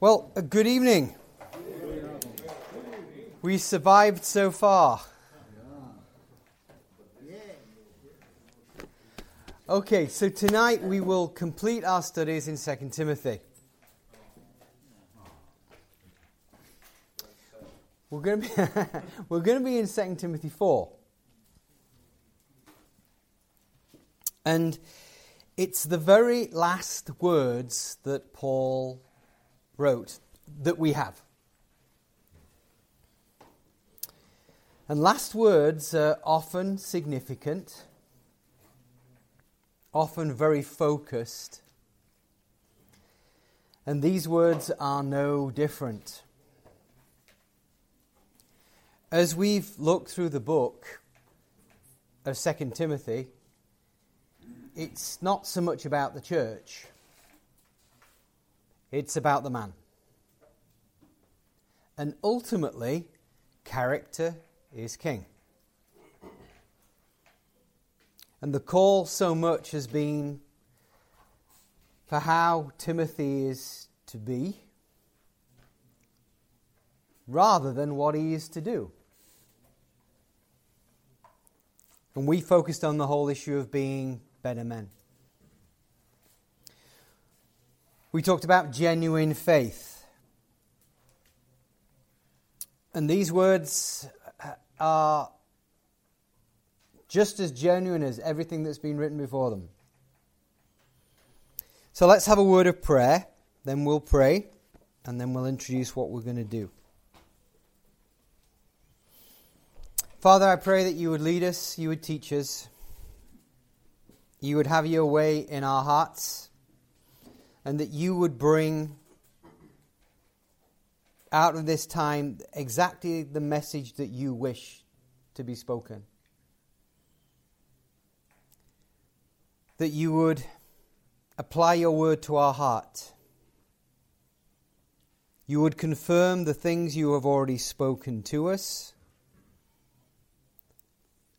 Well, uh, good evening. We survived so far. Okay, so tonight we will complete our studies in 2 Timothy. We're going to be, we're going to be in 2 Timothy 4. And it's the very last words that Paul wrote that we have. And last words are often significant, often very focused. And these words are no different. As we've looked through the book of 2 Timothy, it's not so much about the church, it's about the man. And ultimately, character is king. And the call so much has been for how Timothy is to be rather than what he is to do. And we focused on the whole issue of being better men. We talked about genuine faith. And these words are just as genuine as everything that's been written before them. So let's have a word of prayer, then we'll pray, and then we'll introduce what we're going to do. Father, I pray that you would lead us, you would teach us, you would have your way in our hearts, and that you would bring out of this time exactly the message that you wish to be spoken. That you would apply your word to our heart. You would confirm the things you have already spoken to us.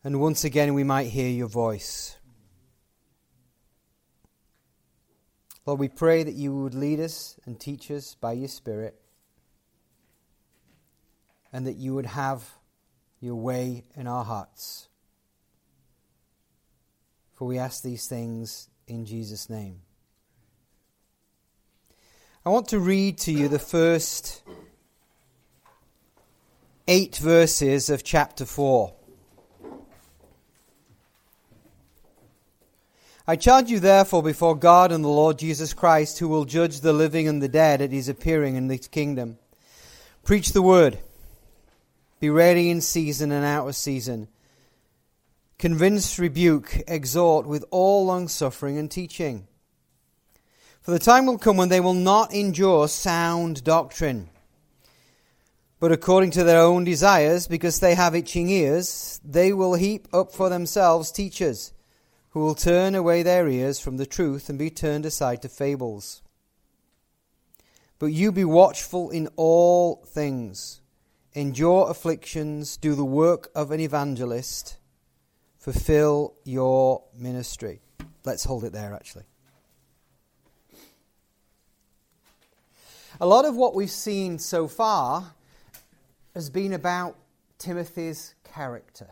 And once again, we might hear your voice. Lord, we pray that you would lead us and teach us by your Spirit, and that you would have your way in our hearts. For we ask these things in Jesus' name. I want to read to you the first eight verses of chapter 4. I charge you therefore before God and the Lord Jesus Christ, who will judge the living and the dead at his appearing in his kingdom. Preach the word. Be ready in season and out of season. Convince, rebuke, exhort with all longsuffering and teaching. For the time will come when they will not endure sound doctrine, but according to their own desires, because they have itching ears, they will heap up for themselves teachers who will turn away their ears from the truth and be turned aside to fables. But you be watchful in all things, endure afflictions, do the work of an evangelist, fulfill your ministry. Let's hold it there, actually. A lot of what we've seen so far has been about Timothy's character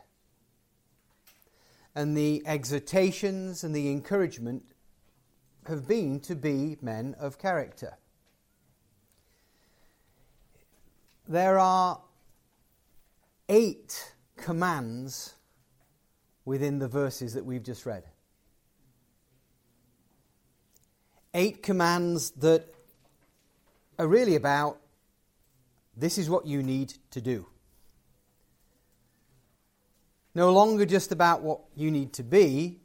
and the exhortations and the encouragement have been to be men of character. There are eight commands within the verses that we've just read. Eight commands that are really about this is what you need to do. No longer just about what you need to be,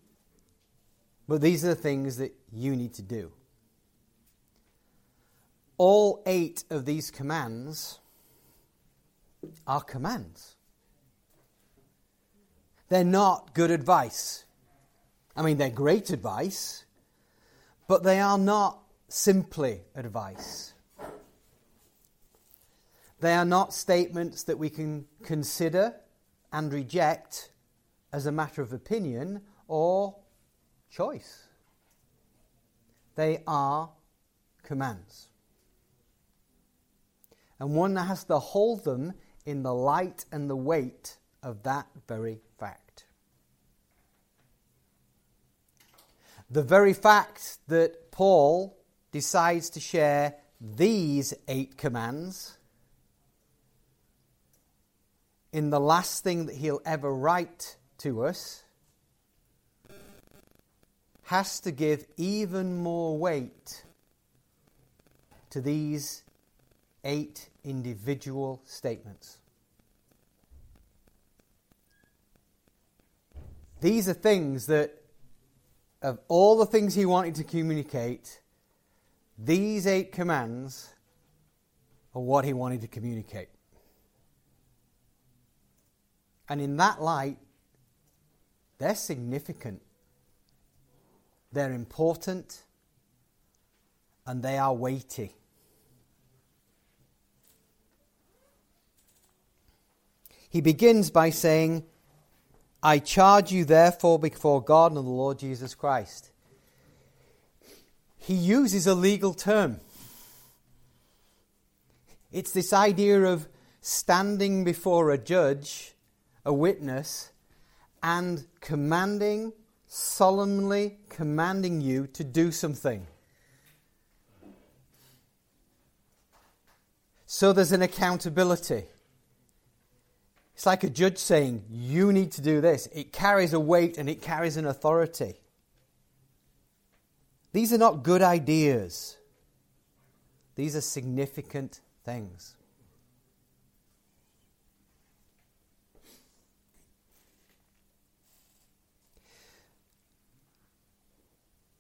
but these are the things that you need to do. All eight of these commands are commands. They're not good advice. I mean, they're great advice, but they are not simply advice. They are not statements that we can consider and reject as a matter of opinion or choice. They are commands. and one has to hold them in the light and the weight of that very fact. The very fact that Paul decides to share these eight commands in the last thing that he'll ever write to us has to give even more weight to these eight individual statements. These are things that, of all the things he wanted to communicate, these eight commands are what he wanted to communicate. And in that light, they're significant, they're important, and they are weighty. He begins by saying, I charge you therefore before God and the Lord Jesus Christ. He uses a legal term. It's this idea of standing before a judge a witness and commanding, solemnly commanding you to do something. So there's an accountability. It's like a judge saying, You need to do this. It carries a weight and it carries an authority. These are not good ideas, these are significant things.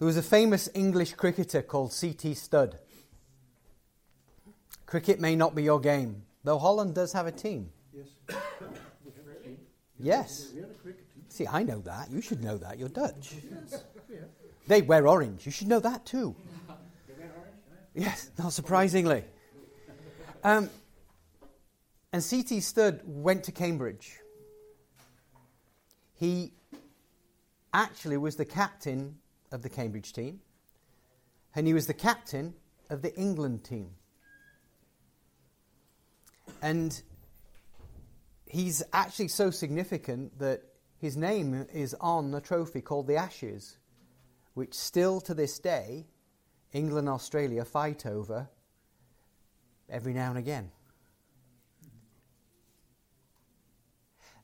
There was a famous English cricketer called C.T. Studd. Cricket may not be your game, though Holland does have a team. Yes. yes. See, I know that. You should know that. You're Dutch. They wear orange. You should know that too. Yes, not surprisingly. Um, and C.T. Studd went to Cambridge. He actually was the captain of the Cambridge team, and he was the captain of the England team. And he's actually so significant that his name is on a trophy called the Ashes, which still to this day, England and Australia fight over every now and again.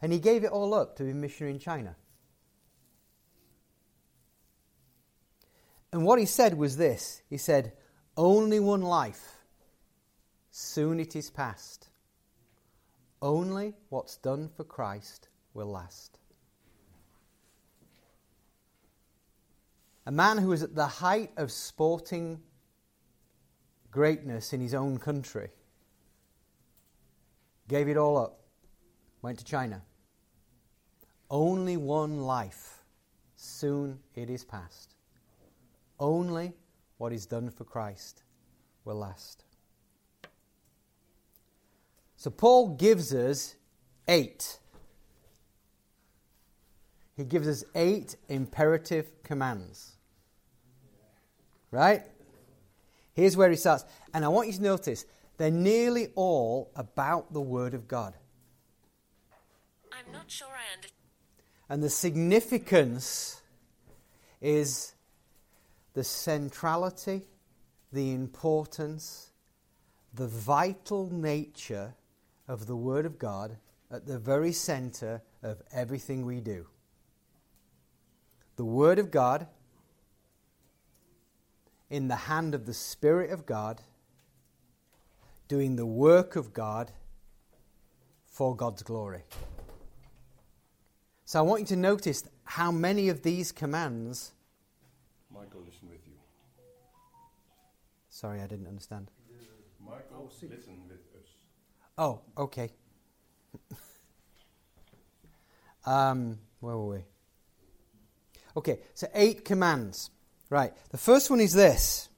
And he gave it all up to be a missionary in China. And what he said was this He said, Only one life, soon it is past. Only what's done for Christ will last. A man who was at the height of sporting greatness in his own country gave it all up, went to China. Only one life, soon it is past. Only what is done for Christ will last. So Paul gives us eight. He gives us eight imperative commands. Right? Here's where he starts. And I want you to notice they're nearly all about the Word of God. I'm not sure I understand. And the significance is the centrality, the importance, the vital nature of the Word of God at the very center of everything we do. The Word of God in the hand of the Spirit of God, doing the work of God for God's glory. So I want you to notice how many of these commands. Sorry, I didn't understand. Michael listen with us. Oh, okay. um, where were we? Okay, so eight commands. Right. The first one is this.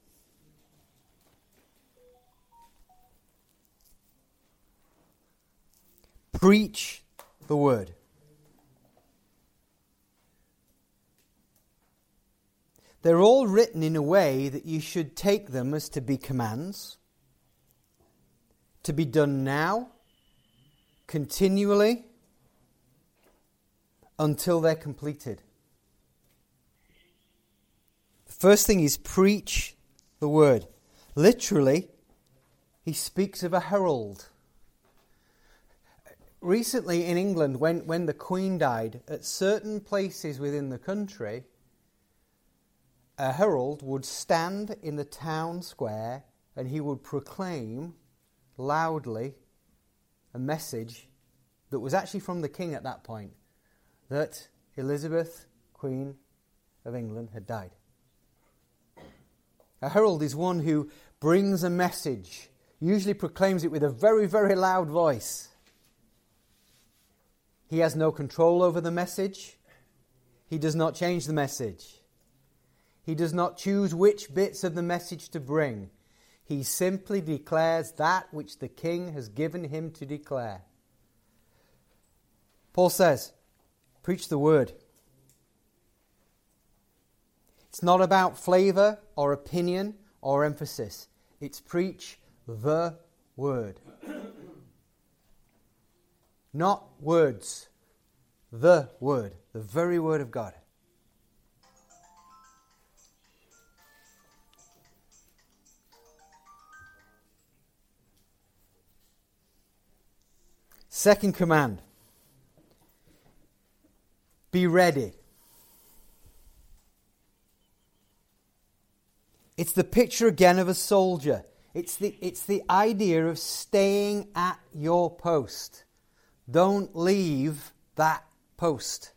Preach the word. They're all written in a way that you should take them as to be commands, to be done now, continually, until they're completed. The first thing is preach the word. Literally, he speaks of a herald. Recently in England, when, when the Queen died, at certain places within the country, a herald would stand in the town square and he would proclaim loudly a message that was actually from the king at that point that Elizabeth, Queen of England, had died. A herald is one who brings a message, usually proclaims it with a very, very loud voice. He has no control over the message. He does not change the message. He does not choose which bits of the message to bring. He simply declares that which the king has given him to declare. Paul says, Preach the word. It's not about flavor or opinion or emphasis. It's preach the word. Not words, the word, the very word of God. Second command be ready. It's the picture again of a soldier. It's the, it's the idea of staying at your post. Don't leave that post.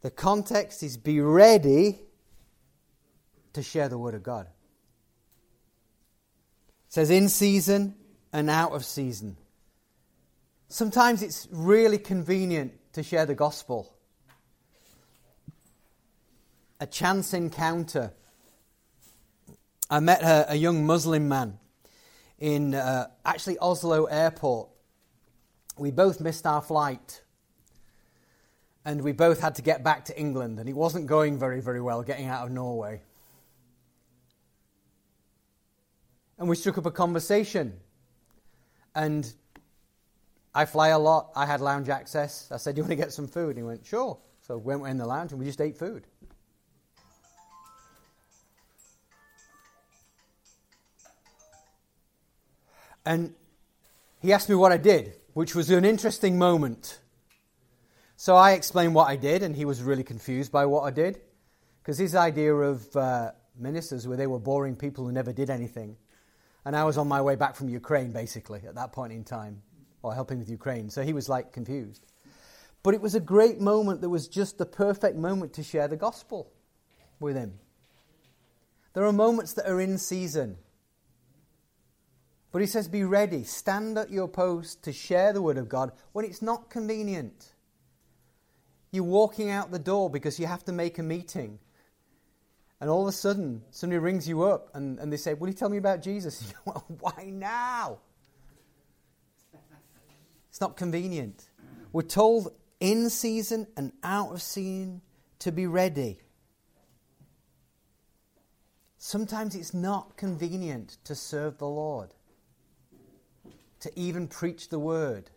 The context is be ready to share the Word of God. It says in season and out of season. Sometimes it's really convenient to share the gospel. A chance encounter. I met a, a young Muslim man in uh, actually Oslo airport. We both missed our flight and we both had to get back to England, and it wasn't going very, very well getting out of Norway. And we struck up a conversation. And I fly a lot. I had lounge access. I said, Do you want to get some food? And he went, Sure. So we went in the lounge and we just ate food. And he asked me what I did, which was an interesting moment. So I explained what I did, and he was really confused by what I did. Because his idea of uh, ministers were they were boring people who never did anything and I was on my way back from Ukraine, basically, at that point in time, or helping with Ukraine. So he was like confused. But it was a great moment that was just the perfect moment to share the gospel with him. There are moments that are in season. But he says, Be ready, stand at your post to share the word of God when it's not convenient. You're walking out the door because you have to make a meeting. And all of a sudden, somebody rings you up and, and they say, Will you tell me about Jesus? why now? It's not convenient. We're told in season and out of season to be ready. Sometimes it's not convenient to serve the Lord, to even preach the word.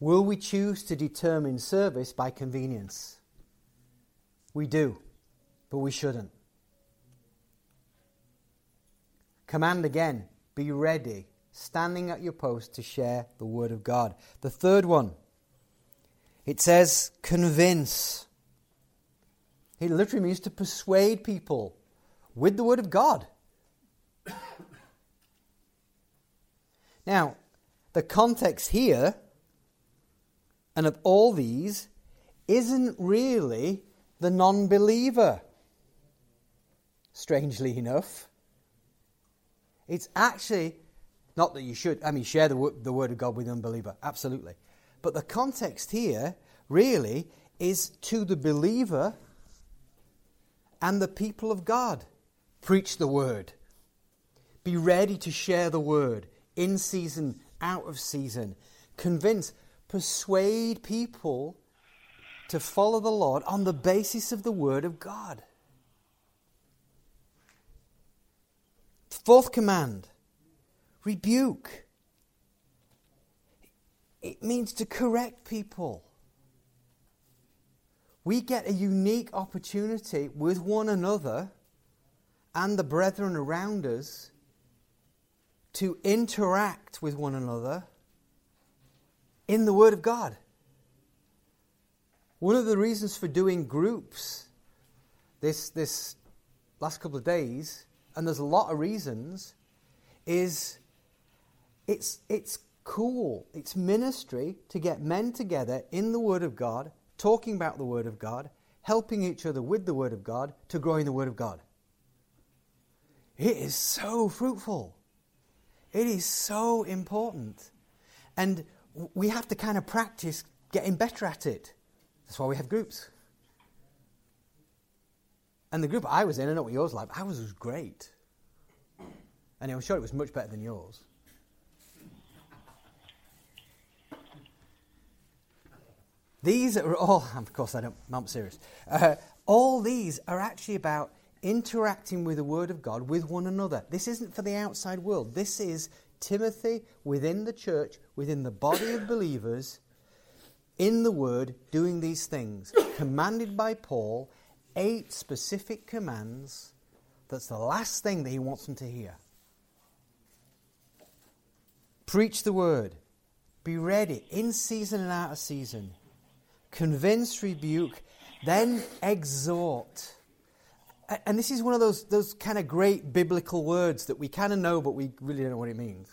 Will we choose to determine service by convenience? We do but we shouldn't. Command again be ready, standing at your post to share the word of God. The third one, it says convince. It literally means to persuade people with the word of God. now, the context here and of all these isn't really the non believer strangely enough. It's actually not that you should, I mean, share the, the word of God with the unbeliever, absolutely. But the context here really is to the believer and the people of God. Preach the word. Be ready to share the word in season, out of season. Convince, persuade people to follow the Lord on the basis of the Word of God. Fourth command rebuke. It means to correct people. We get a unique opportunity with one another and the brethren around us to interact with one another in the Word of God. One of the reasons for doing groups this, this last couple of days, and there's a lot of reasons, is it's, it's cool, it's ministry to get men together in the Word of God, talking about the Word of God, helping each other with the Word of God to grow in the Word of God. It is so fruitful. It is so important. And we have to kind of practice getting better at it. That's why we have groups. And the group I was in, I know what yours like, was, was great. And I'm sure it was much better than yours. These are all, of course, I don't, I'm serious. Uh, all these are actually about interacting with the Word of God with one another. This isn't for the outside world. This is Timothy within the church, within the body of believers, in the Word, doing these things. Commanded by Paul, eight specific commands. That's the last thing that he wants them to hear. Preach the Word. Be ready, in season and out of season. Convince, rebuke, then exhort. And this is one of those, those kind of great biblical words that we kind of know, but we really don't know what it means.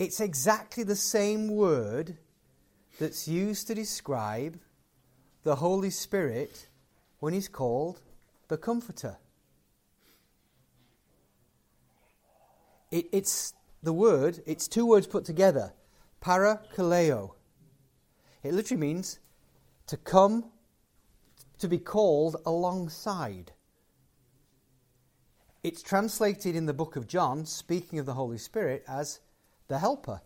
It's exactly the same word that's used to describe the Holy Spirit when he's called the Comforter. It, it's the word, it's two words put together parakaleo. It literally means to come to be called alongside. It's translated in the book of John, speaking of the Holy Spirit, as the helper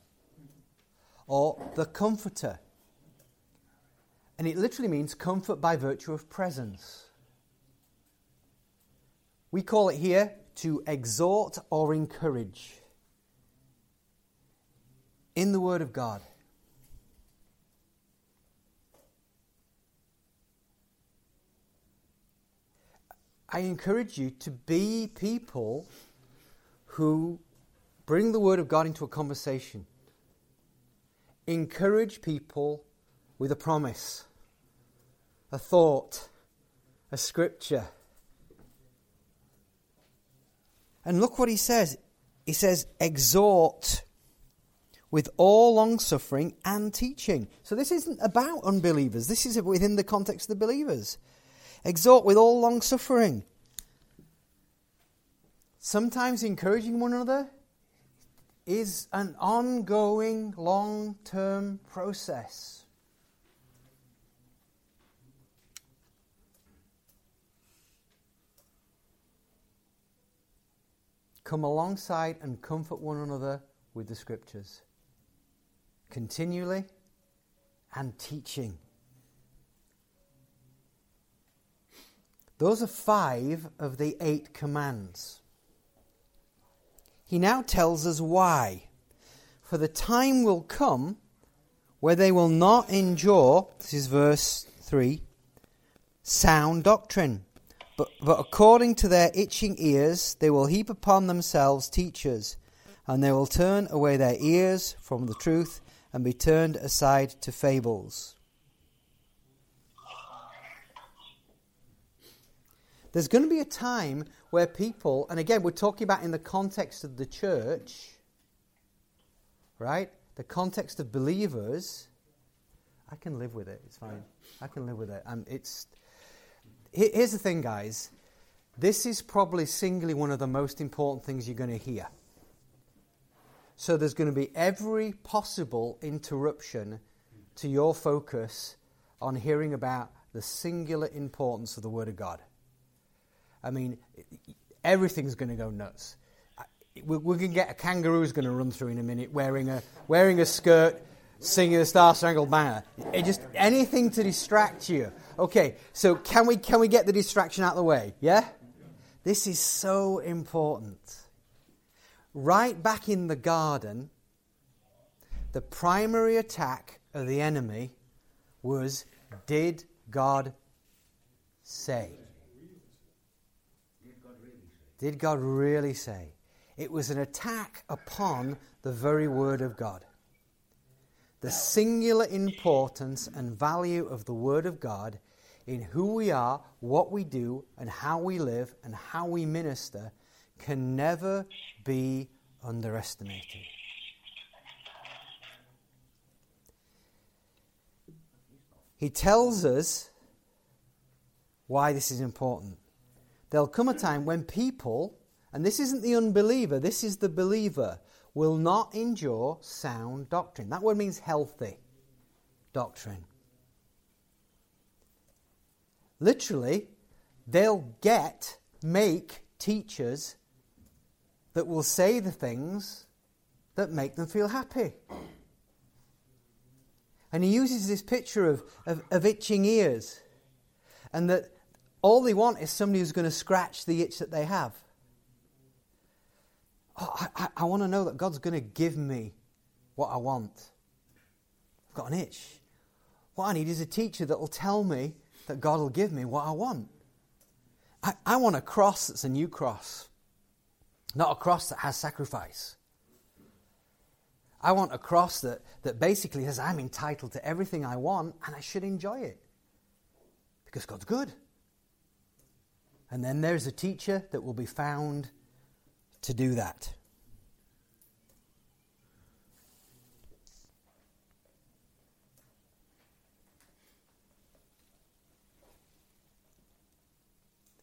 or the comforter. And it literally means comfort by virtue of presence. We call it here to exhort or encourage in the Word of God. I encourage you to be people who bring the Word of God into a conversation. Encourage people with a promise, a thought, a scripture. And look what he says. He says, exhort with all long suffering and teaching. So this isn't about unbelievers, this is within the context of the believers. Exhort with all long suffering. Sometimes encouraging one another is an ongoing, long term process. Come alongside and comfort one another with the scriptures. Continually and teaching. Those are five of the eight commands. He now tells us why. For the time will come where they will not endure, this is verse 3, sound doctrine. But, but according to their itching ears, they will heap upon themselves teachers, and they will turn away their ears from the truth and be turned aside to fables. There's going to be a time where people, and again, we're talking about in the context of the church, right? The context of believers. I can live with it. It's fine. I can live with it. And it's. Here's the thing, guys. This is probably singly one of the most important things you're going to hear. So there's going to be every possible interruption to your focus on hearing about the singular importance of the Word of God. I mean, everything's going to go nuts. We're, going to get a kangaroo's going to run through in a minute wearing a, wearing a skirt, singing the Star Spangled Banner. It just anything to distract you. Okay, so can we can we get the distraction out of the way? Yeah? This is so important. Right back in the garden, the primary attack of the enemy was did God say? Did God really say? It was an attack upon the very Word of God. The singular importance and value of the Word of God in who we are, what we do, and how we live, and how we minister can never be underestimated. He tells us why this is important. There'll come a time when people, and this isn't the unbeliever, this is the believer, will not endure sound doctrine. That word means healthy doctrine. Literally, they'll get, make teachers that will say the things that make them feel happy. And he uses this picture of, of, of itching ears, and that all they want is somebody who's going to scratch the itch that they have. Oh, I, I, want to know that God's going to give me what I want. I've got an itch. What I need is a teacher that will tell me that God will give me what I want. I, I want a cross that's a new cross, not a cross that has sacrifice. I want a cross that, that basically says I'm entitled to everything I want and I should enjoy it because God's good. And then there's a teacher that will be found to do that.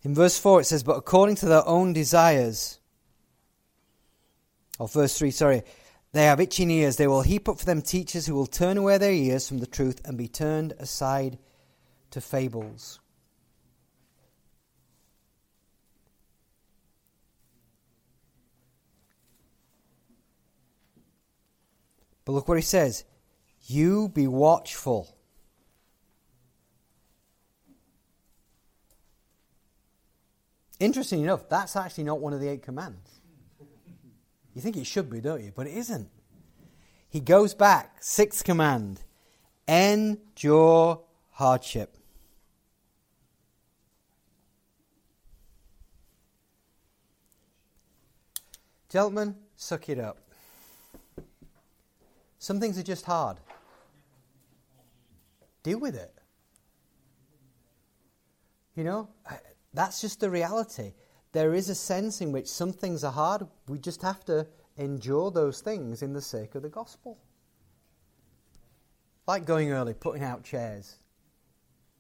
In verse 4 it says, But according to their own desires, or verse 3, sorry, they have itching ears. They will heap up for them teachers who will turn away their ears from the truth and be turned aside to fables. But look what he says You be watchful. Interesting enough, that's actually not one of the eight commands. You think it should be, don't you? But it isn't. He goes back, sixth command endure hardship. Gentlemen, suck it up. Some things are just hard. Deal with it. You know, that's just the reality there is a sense in which some things are hard. We just have to endure those things in the sake of the gospel. Like going early, putting out chairs.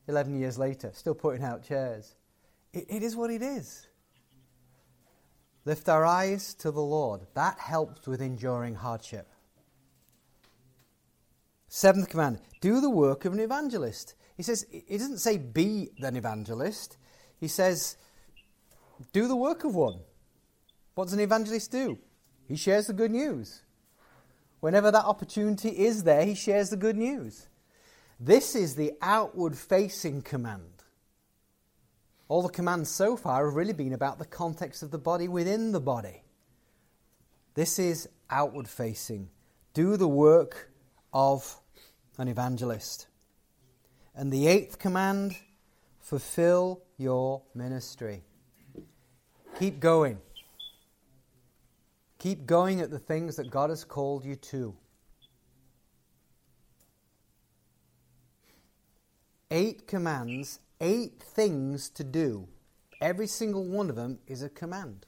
11 years later, still putting out chairs. it, it is what it is. Lift our eyes to the Lord. That helps with enduring hardship. Seventh command do the work of an evangelist. He says, he doesn't say be an evangelist. He says, do the work of one. What does an evangelist do? He shares the good news. Whenever that opportunity is there, he shares the good news. This is the outward facing command. All the commands so far have really been about the context of the body within the body. This is outward facing. Do the work of an evangelist. And the eighth command fulfill your ministry. Keep going. Keep going at the things that God has called you to. Eight commands, eight things to do. Every single one of them is a command.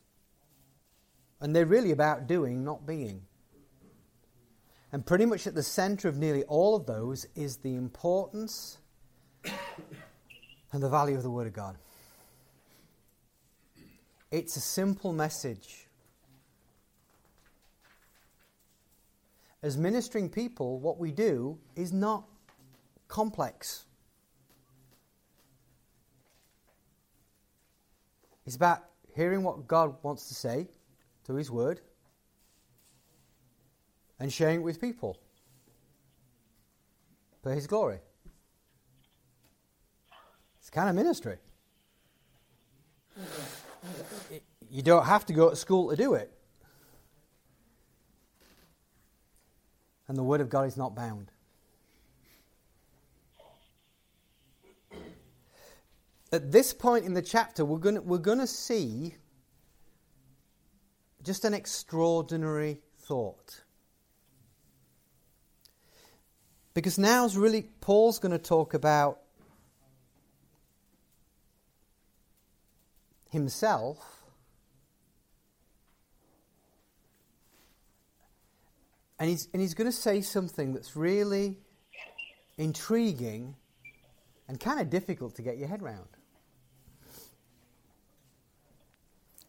And they're really about doing, not being. And pretty much at the center of nearly all of those is the importance and the value of the Word of God. It's a simple message. As ministering people, what we do is not complex. It's about hearing what God wants to say through His Word and sharing it with people. for His glory. It's kind of ministry. You don't have to go to school to do it. And the Word of God is not bound. At this point in the chapter, we're going we're to see just an extraordinary thought. Because now's really, Paul's going to talk about himself and he's, and he's going to say something that's really intriguing and kind of difficult to get your head around.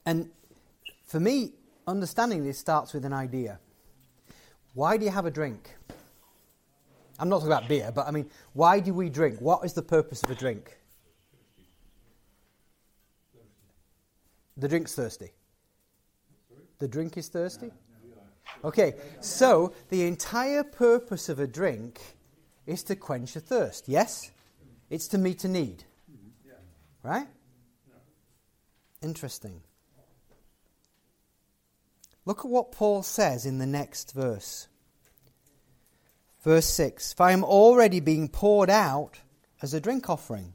And for me, understanding this starts with an idea. Why do you have a drink? I'm not talking about beer, but I mean, why do we drink? What is the purpose of a drink? The drink's thirsty. The drink is thirsty? Okay, so the entire purpose of a drink is to quench a thirst, yes? It's to meet a need. Right? Interesting. Look at what Paul says in the next verse. Verse 6 For I am already being poured out as a drink offering,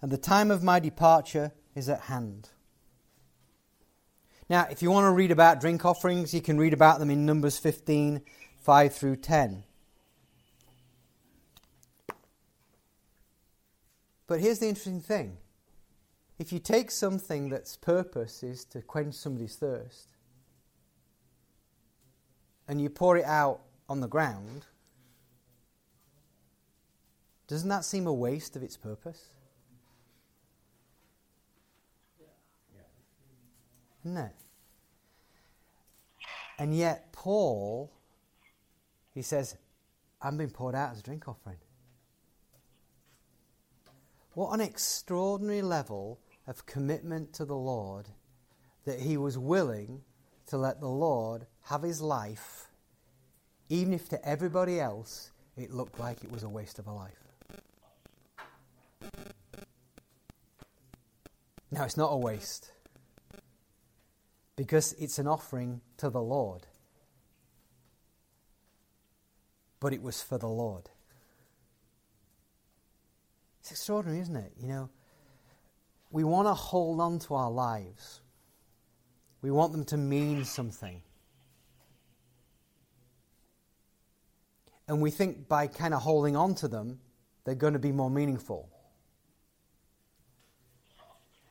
and the time of my departure is at hand. Now, if you want to read about drink offerings, you can read about them in Numbers 15 5 through 10. But here's the interesting thing if you take something that's purpose is to quench somebody's thirst, and you pour it out on the ground, doesn't that seem a waste of its purpose? Isn't it? And yet, Paul, he says, I'm being poured out as a drink offering. What an extraordinary level of commitment to the Lord that he was willing to let the Lord have his life, even if to everybody else it looked like it was a waste of a life. Now, it's not a waste because it's an offering to the Lord. But it was for the Lord. It's extraordinary, isn't it? You know, we want to hold on to our lives. We want them to mean something. And we think by kind of holding on to them, they're going to be more meaningful.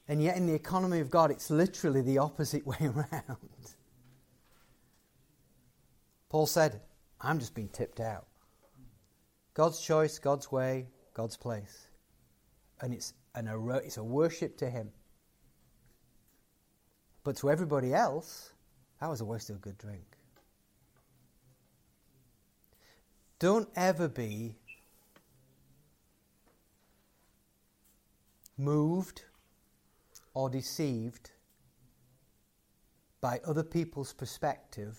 And yet, in the economy of God, it's literally the opposite way around. Paul said, I'm just being tipped out. God's choice, God's way, God's place. And it's, an, it's a worship to Him. But to everybody else, that was a waste of a good drink. Don't ever be moved or deceived by other people's perspective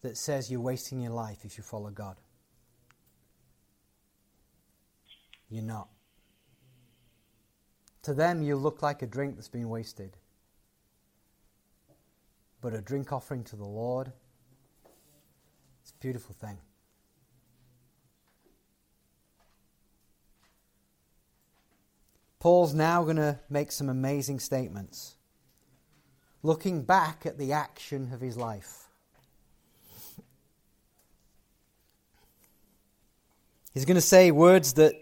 that says you're wasting your life if you follow God. You're not. To them, you look like a drink that's been wasted. But a drink offering to the Lord, beautiful thing. Paul's now going to make some amazing statements, looking back at the action of his life. He's going to say words that,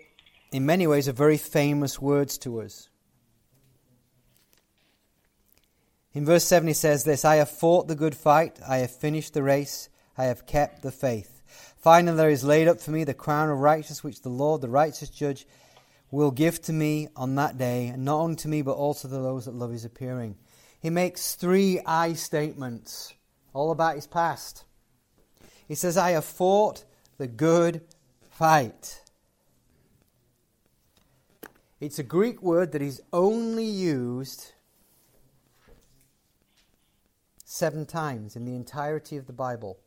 in many ways, are very famous words to us. In verse 7, he says this I have fought the good fight, I have finished the race, I have kept the faith. Finally, there is laid up for me the crown of righteousness, which the Lord, the righteous judge, will give to me on that day, and not only to me, but also to those that love his appearing. He makes three I statements, all about his past. He says, I have fought the good fight. It's a Greek word that is only used seven times in the entirety of the Bible.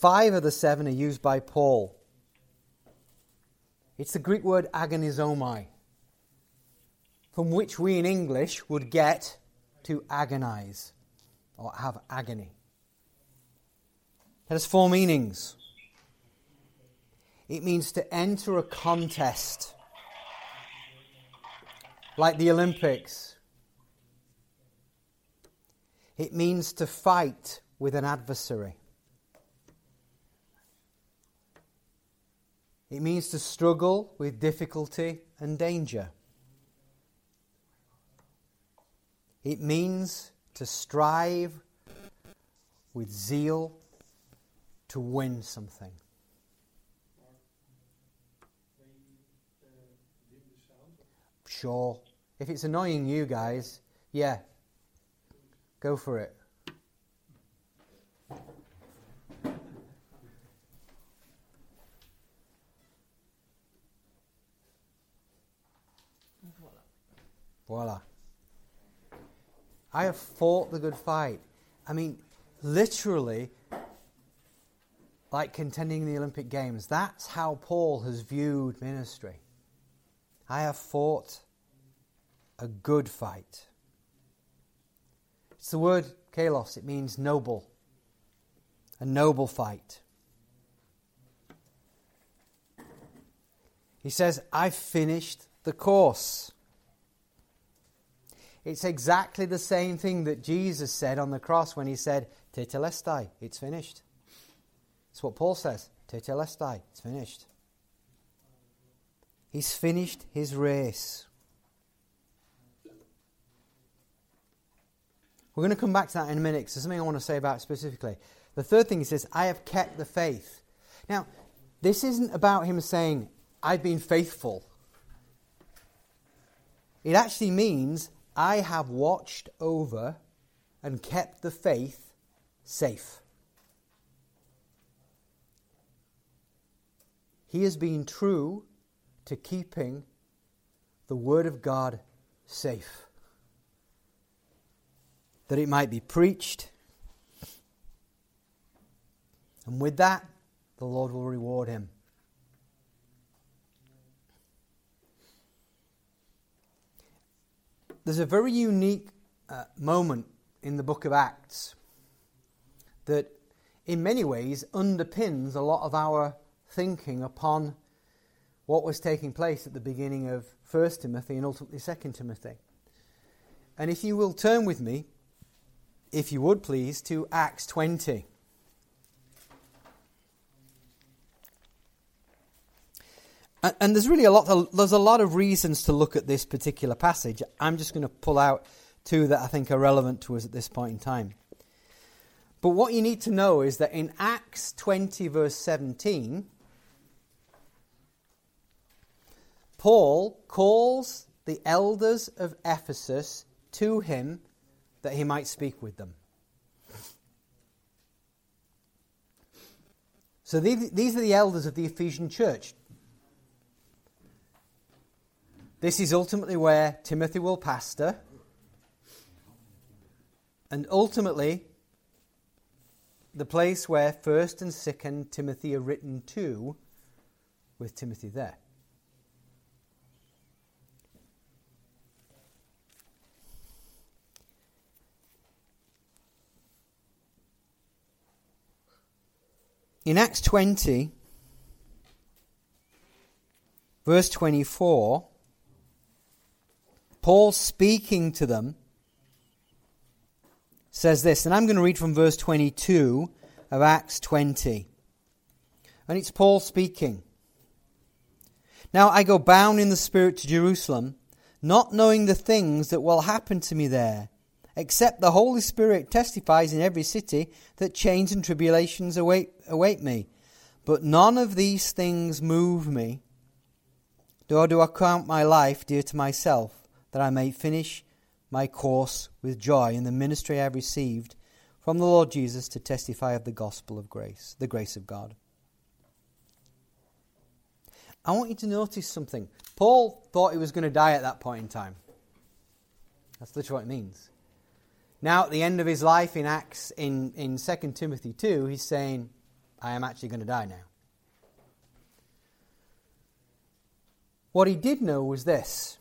Five of the seven are used by Paul. It's the Greek word agonizomai, from which we in English would get to agonize or have agony. It has four meanings. It means to enter a contest, like the Olympics. It means to fight with an adversary. It means to struggle with difficulty and danger. It means to strive with zeal to win something. Sure. If it's annoying you guys, yeah, go for it. Voila. I have fought the good fight. I mean, literally, like contending in the Olympic Games. That's how Paul has viewed ministry. I have fought a good fight. It's the word kalos, it means noble. A noble fight. He says, I've finished the course. It's exactly the same thing that Jesus said on the cross when he said, Tetelestai, it's finished. It's what Paul says, Tetelestai, it's finished. He's finished his race. We're going to come back to that in a minute because there's something I want to say about specifically. The third thing he says, I have kept the faith. Now, this isn't about him saying, I've been faithful. It actually means I have watched over and kept the faith safe. He has been true to keeping the Word of God safe, that it might be preached. And with that, the Lord will reward him. There's a very unique uh, moment in the book of Acts that, in many ways, underpins a lot of our thinking upon what was taking place at the beginning of 1 Timothy and ultimately 2 Timothy. And if you will turn with me, if you would please, to Acts 20. And there's really a lot. Of, there's a lot of reasons to look at this particular passage. I'm just going to pull out two that I think are relevant to us at this point in time. But what you need to know is that in Acts 20, verse 17, Paul calls the elders of Ephesus to him that he might speak with them. So these are the elders of the Ephesian church. This is ultimately where Timothy will pastor. And ultimately, the place where 1st and 2nd Timothy are written to, with Timothy there. In Acts 20, verse 24, Paul speaking to them says this, and I'm going to read from verse 22 of Acts 20. And it's Paul speaking. Now I go bound in the Spirit to Jerusalem, not knowing the things that will happen to me there, except the Holy Spirit testifies in every city that chains and tribulations await, await me. But none of these things move me, nor do I count my life dear to myself that I may finish my course with joy in the ministry I have received from the Lord Jesus to testify of the gospel of grace, the grace of God. I want you to notice something. Paul thought he was going to die at that point in time. That's literally what it means. Now, at the end of his life in Acts, in, in 2 Timothy 2, he's saying, I am actually going to die now. What he did know was this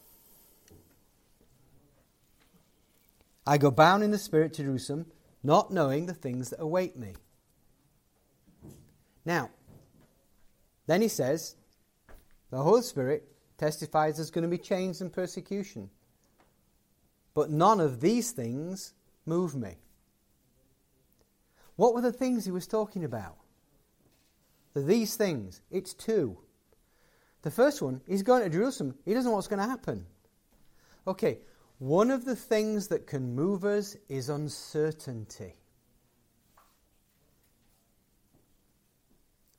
I go bound in the Spirit to Jerusalem, not knowing the things that await me. Now, then he says, the Holy Spirit testifies there's going to be chains and persecution. But none of these things move me. What were the things he was talking about? These things. It's two. The first one, he's going to Jerusalem. He doesn't know what's going to happen. Okay, one of the things that can move us is uncertainty.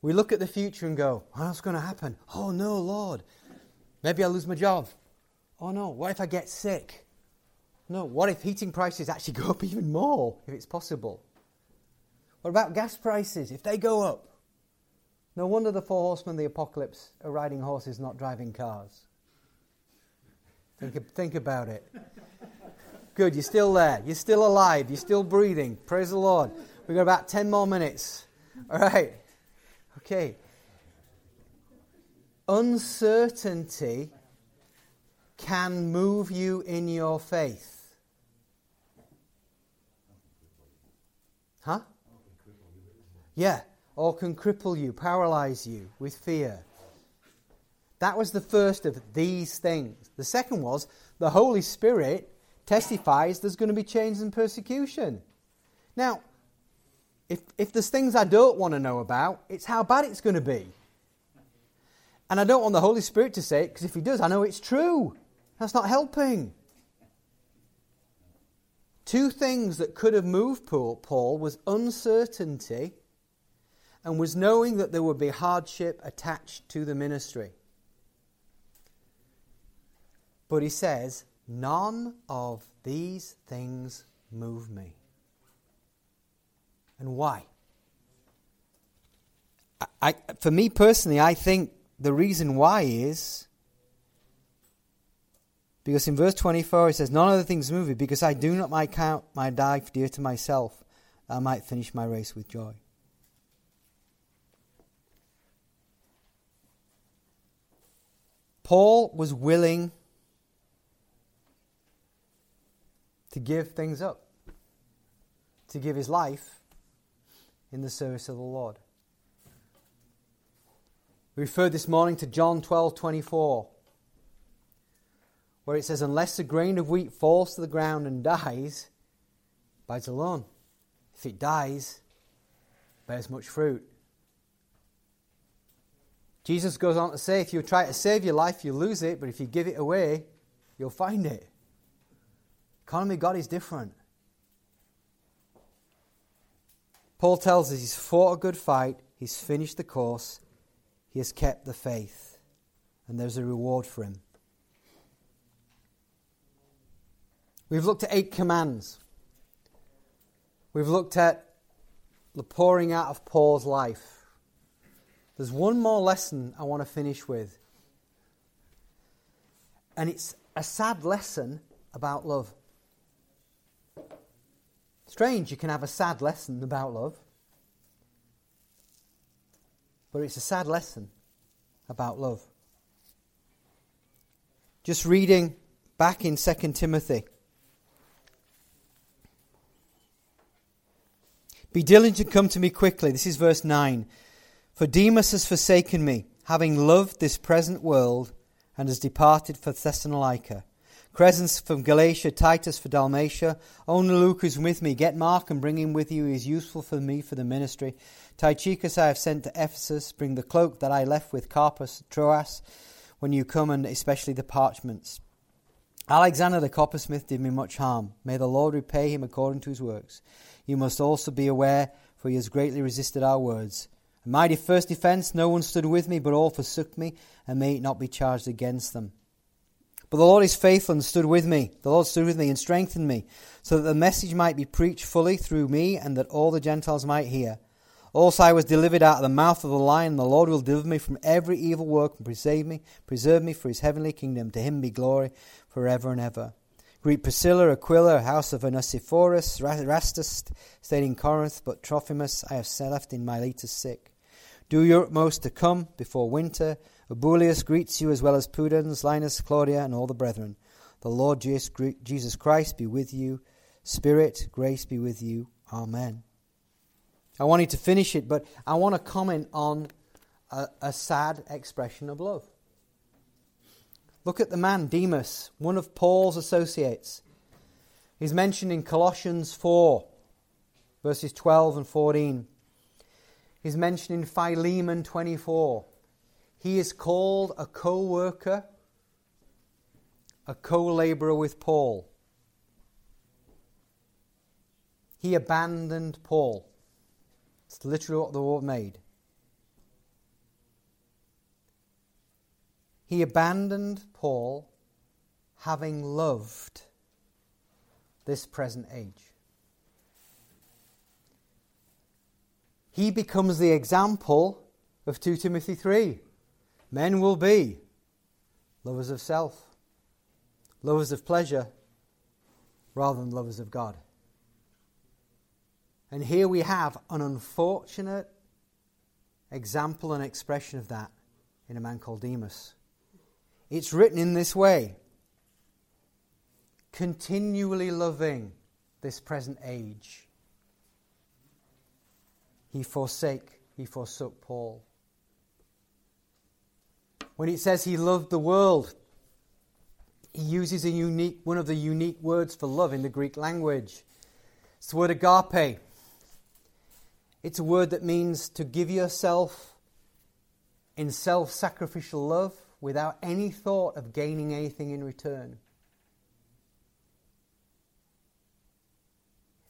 We look at the future and go, oh, what's going to happen? Oh no, Lord. Maybe I'll lose my job. Oh no, what if I get sick? No, what if heating prices actually go up even more, if it's possible? What about gas prices, if they go up? No wonder the four horsemen of the apocalypse are riding horses, not driving cars. Think, think about it. Good, you're still there. You're still alive. You're still breathing. Praise the Lord. We've got about 10 more minutes. All right. Okay. Uncertainty can move you in your faith. Huh? Yeah, or can cripple you, paralyze you with fear. That was the first of these things. The second was the Holy Spirit testifies there's going to be change and persecution. Now, if, if there's things I don't want to know about, it's how bad it's going to be. And I don't want the Holy Spirit to say it because if he does, I know it's true. That's not helping. Two things that could have moved Paul was uncertainty and was knowing that there would be hardship attached to the ministry. But he says, None of these things move me. And why? I, for me personally, I think the reason why is because in verse 24 it says, None of the things move me, because I do not my count my life dear to myself, that I might finish my race with joy. Paul was willing to give things up, to give his life in the service of the Lord. We referred this morning to John 12 24, where it says, Unless a grain of wheat falls to the ground and dies, bites alone. If it dies, bears much fruit. Jesus goes on to say, if you try to save your life, you lose it, but if you give it away, you'll find it. Economy of God is different. Paul tells us he's fought a good fight, he's finished the course, he has kept the faith, and there's a reward for him. We've looked at eight commands. We've looked at the pouring out of Paul's life. There's one more lesson I want to finish with. And it's a sad lesson about love. Strange, you can have a sad lesson about love. But it's a sad lesson about love. Just reading back in 2 Timothy. Be diligent come to me quickly. This is verse 9. For Demas has forsaken me, having loved this present world, and has departed for Thessalonica. Crescens from Galatia, Titus for Dalmatia. Only Luke is with me. Get Mark and bring him with you. He is useful for me for the ministry. Tychicus I have sent to Ephesus. Bring the cloak that I left with Carpus at Troas when you come, and especially the parchments. Alexander the coppersmith did me much harm. May the Lord repay him according to his works. You must also be aware, for he has greatly resisted our words. A mighty first defence, no one stood with me, but all forsook me, and may it not be charged against them. But the Lord is faithful and stood with me. The Lord stood with me and strengthened me, so that the message might be preached fully through me, and that all the Gentiles might hear. Also I was delivered out of the mouth of the lion. The Lord will deliver me from every evil work and preserve me, preserve me for his heavenly kingdom. To him be glory forever and ever. Greet Priscilla, Aquila, house of Onesiphorus, Erastus, stayed in Corinth, but Trophimus I have left in Miletus sick. Do your utmost to come before winter. Eubulus greets you as well as Pudens, Linus, Claudia, and all the brethren. The Lord Jesus Christ be with you. Spirit, grace be with you. Amen. I wanted to finish it, but I want to comment on a, a sad expression of love. Look at the man, Demas, one of Paul's associates. He's mentioned in Colossians 4, verses 12 and 14. He's mentioned in Philemon 24. He is called a co worker, a co laborer with Paul. He abandoned Paul. It's literally what the word made. He abandoned Paul having loved this present age. He becomes the example of 2 Timothy 3. Men will be lovers of self, lovers of pleasure, rather than lovers of God. And here we have an unfortunate example and expression of that in a man called Demas. It's written in this way continually loving this present age. He forsake, he forsook Paul. When it says he loved the world, he uses a unique, one of the unique words for love in the Greek language. It's the word agape. It's a word that means to give yourself in self sacrificial love without any thought of gaining anything in return.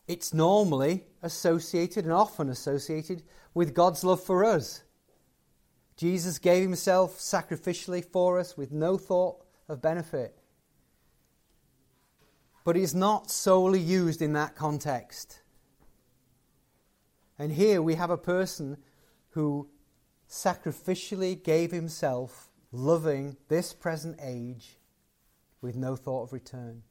It's normally associated and often associated with God's love for us. Jesus gave himself sacrificially for us with no thought of benefit. But it's not solely used in that context. And here we have a person who sacrificially gave himself loving this present age with no thought of return.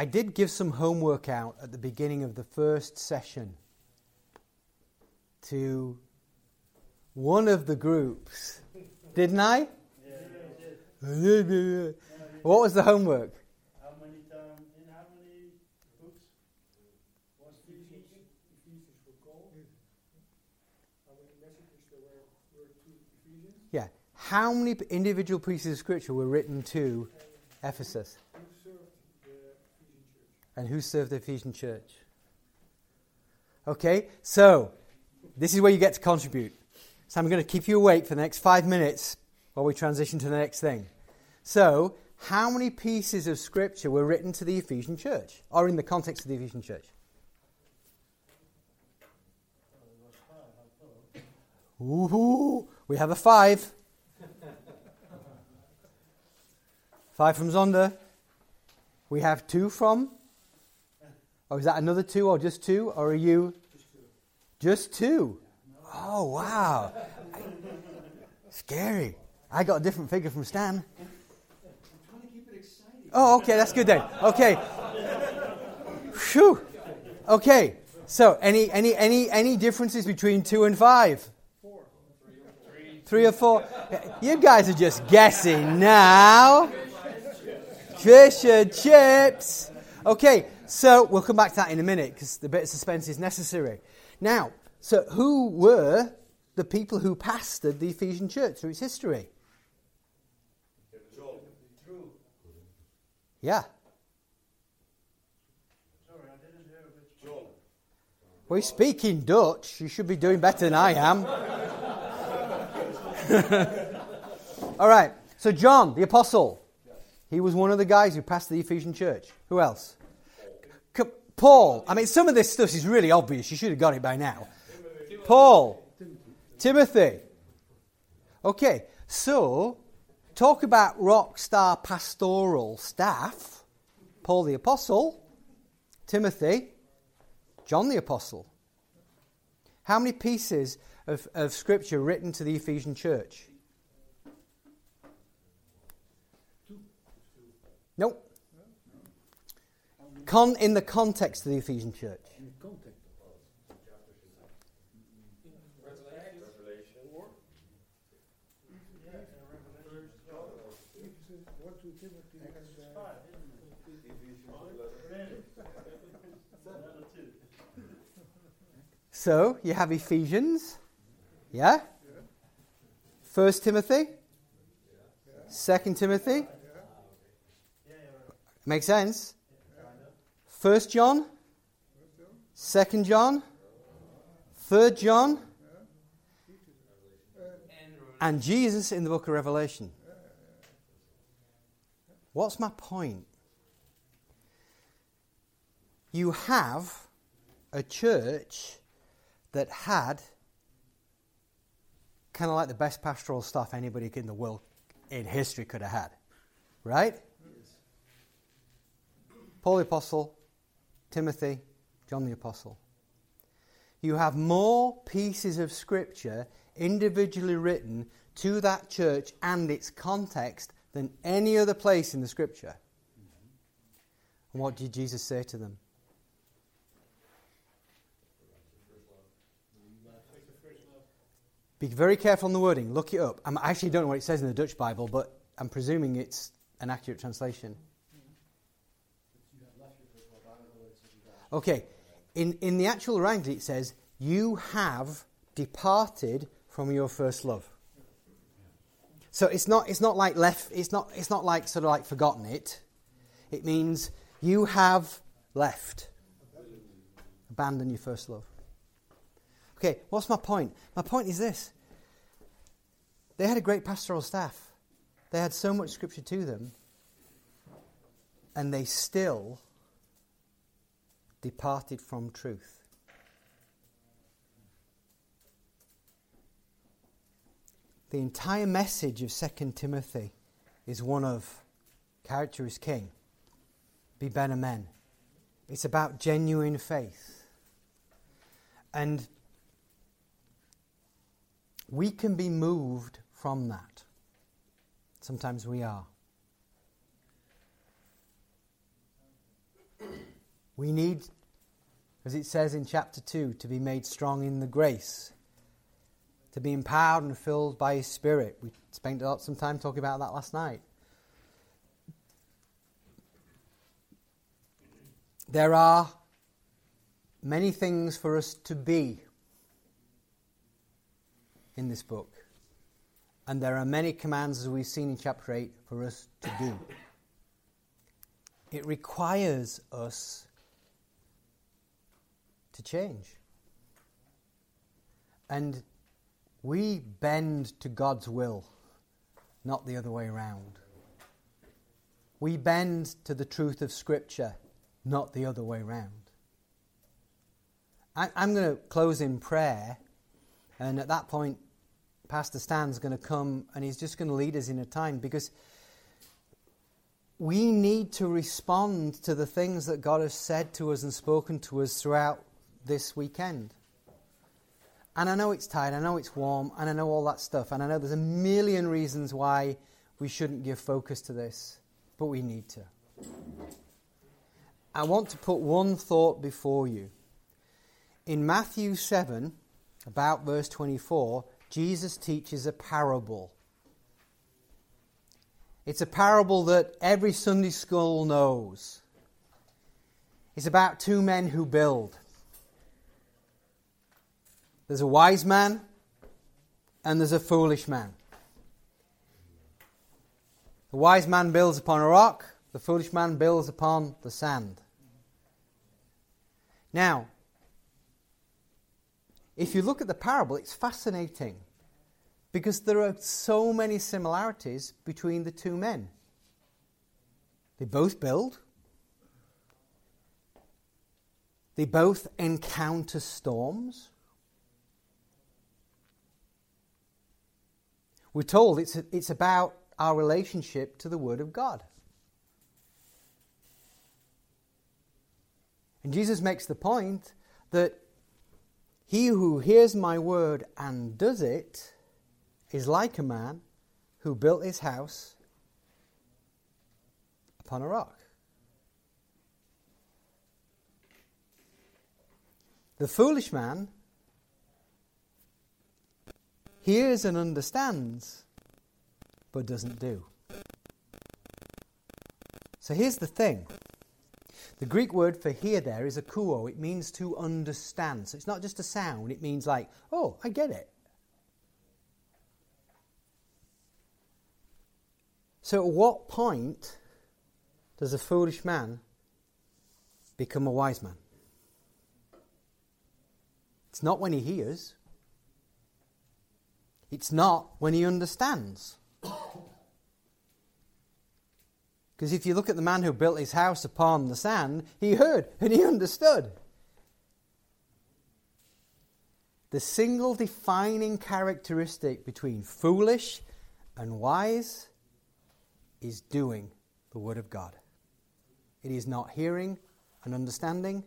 I did give some homework out at the beginning of the first session to one of the groups, didn't I? Yeah. What was the homework? How many times, in how many books was Ephesians, Ephesians were called? How many messages there were, were to Ephesians? Yeah. How many individual pieces of scripture were written to Ephesus? Who served the Ephesian church? And who served the Ephesian church? Okay, so this is where you get to contribute. So I'm going to keep you awake for the next five minutes while we transition to the next thing. So, how many pieces of scripture were written to the Ephesian church, or in the context of the Ephesian church? Ooh, we have a five. five from Zonda. We have two from. Oh, is that another two, or just two, or are you? Just two. Oh, wow. Scary. I got a different figure from Stan. I'm trying to keep it exciting. Oh, okay, that's good then. Okay. Whew. Okay. So, any any any any differences between two and five? Three or four? You guys are just guessing now. Fish and chips. Okay, so we'll come back to that in a minute because the bit of suspense is necessary. Now, so who were the people who pastored the Ephesian church through its history? Yeah. Sorry, I didn't hear which one. We speak in Dutch. You should be doing better than I am. All right. So, John, the apostle, he was one of the guys who passed the Ephesian church. Who else? Paul. I mean, some of this stuff is really obvious. You should have got it by now. Paul. Timothy. Okay. So, talk about rock star pastoral staff. Paul the apostle. Timothy. John the Apostle. How many pieces of, of scripture written to the Ephesian church? Nope. Con, in the context of the Ephesian church. In context. Yeah, and Revelation twelve. Ephesians, one to Timothy and Five, isn't it? Another two. So you have Ephesians, yeah. First Timothy, Second Timothy. Yeah, yeah, right. Makes sense. First John, Second John, Third John, and Jesus in the book of Revelation. What's my point? You have a church that had kind of like the best pastoral staff anybody in the world in history could have had. Right? Paul the Apostle, Timothy, John the Apostle. You have more pieces of Scripture individually written to that church and its context than any other place in the Scripture. And what did Jesus say to them? Be very careful on the wording. Look it up. I'm, actually don't know what it says in the Dutch Bible, but I'm presuming it's an accurate translation. Okay, in, in the actual Wrangley it says, You have departed from your first love. So it's not, it's not like left, it's not, it's not like sort of like forgotten it. It means you have left. Abandon your first love. Okay, what's my point? My point is this they had a great pastoral staff, they had so much scripture to them, and they still departed from truth. The entire message of 2 Timothy is one of character is king, be better men. It's about genuine faith. And we can be moved from that. Sometimes we are. We need, as it says in chapter 2, to be made strong in the grace, to be empowered and filled by His Spirit. We spent a lot some time talking about that last night. There are many things for us to be in this book. And there are many commands, as we've seen in chapter 8, for us to do. It requires us to change. And we bend to God's will, not the other way around. We bend to the truth of Scripture, not the other way around. I, am going to close in prayer, and at that point, Pastor Stan's going to come and he's just going to lead us in a time because we need to respond to the things that God has said to us and spoken to us throughout this weekend. And I know it's tired, I know it's warm, and I know all that stuff, and I know there's a million reasons why we shouldn't give focus to this, but we need to. I want to put one thought before you. In Matthew 7, about verse 24, Jesus teaches a parable. It's a parable that every Sunday school knows. It's about two men who build. There's a wise man and there's a foolish man. The wise man builds upon a rock, the foolish man builds upon the sand. Now, if you look at the parable, it's fascinating because there are so many similarities between the two men. They both build, they both encounter storms. We're told it's, it's about our relationship to the Word of God. And Jesus makes the point that he who hears my word and does it is like a man who built his house upon a rock. The foolish man hears and understands, but doesn't do. So here's the thing. The Greek word for hear there is akouo. It means to understand. So it's not just a sound, it means like, oh, I get it. So at what point does a foolish man become a wise man? It's not when he hears. It's not when he understands. Because if you look at the man who built his house upon the sand, he heard and he understood. The single defining characteristic between foolish and wise is doing the Word of God. It is not hearing and understanding,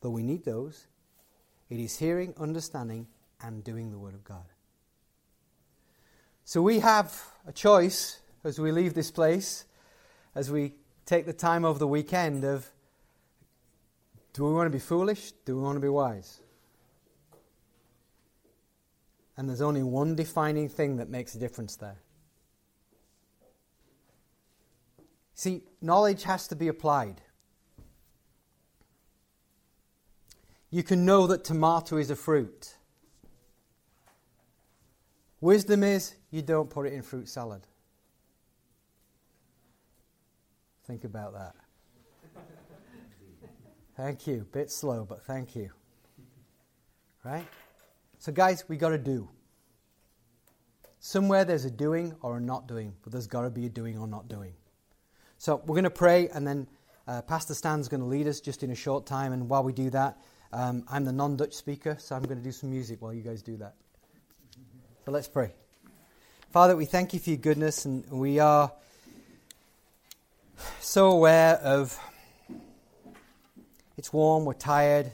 though we need those. It is hearing, understanding, and doing the Word of God. So we have a choice as we leave this place, as we take the time over the weekend of do we want to be foolish? Do we want to be wise? And there's only one defining thing that makes a difference there. See, knowledge has to be applied. You can know that tomato is a fruit. Wisdom is you don't put it in fruit salad. Think about that. thank you. Bit slow, but thank you. Right? So, guys, we got to do. Somewhere there's a doing or a not doing, but there's got to be a doing or not doing. So, we're going to pray, and then uh, Pastor Stan's going to lead us just in a short time. And while we do that, um, I'm the non Dutch speaker, so I'm going to do some music while you guys do that. So, let's pray. Father, we thank you for your goodness, and we are so aware of it's warm, we're tired,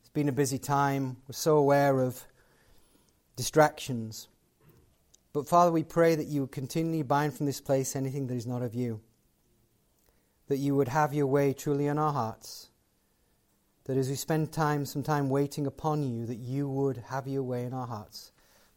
it's been a busy time, we're so aware of distractions. But Father, we pray that you would continually bind from this place anything that is not of you. That you would have your way truly in our hearts. That as we spend time, some time waiting upon you, that you would have your way in our hearts.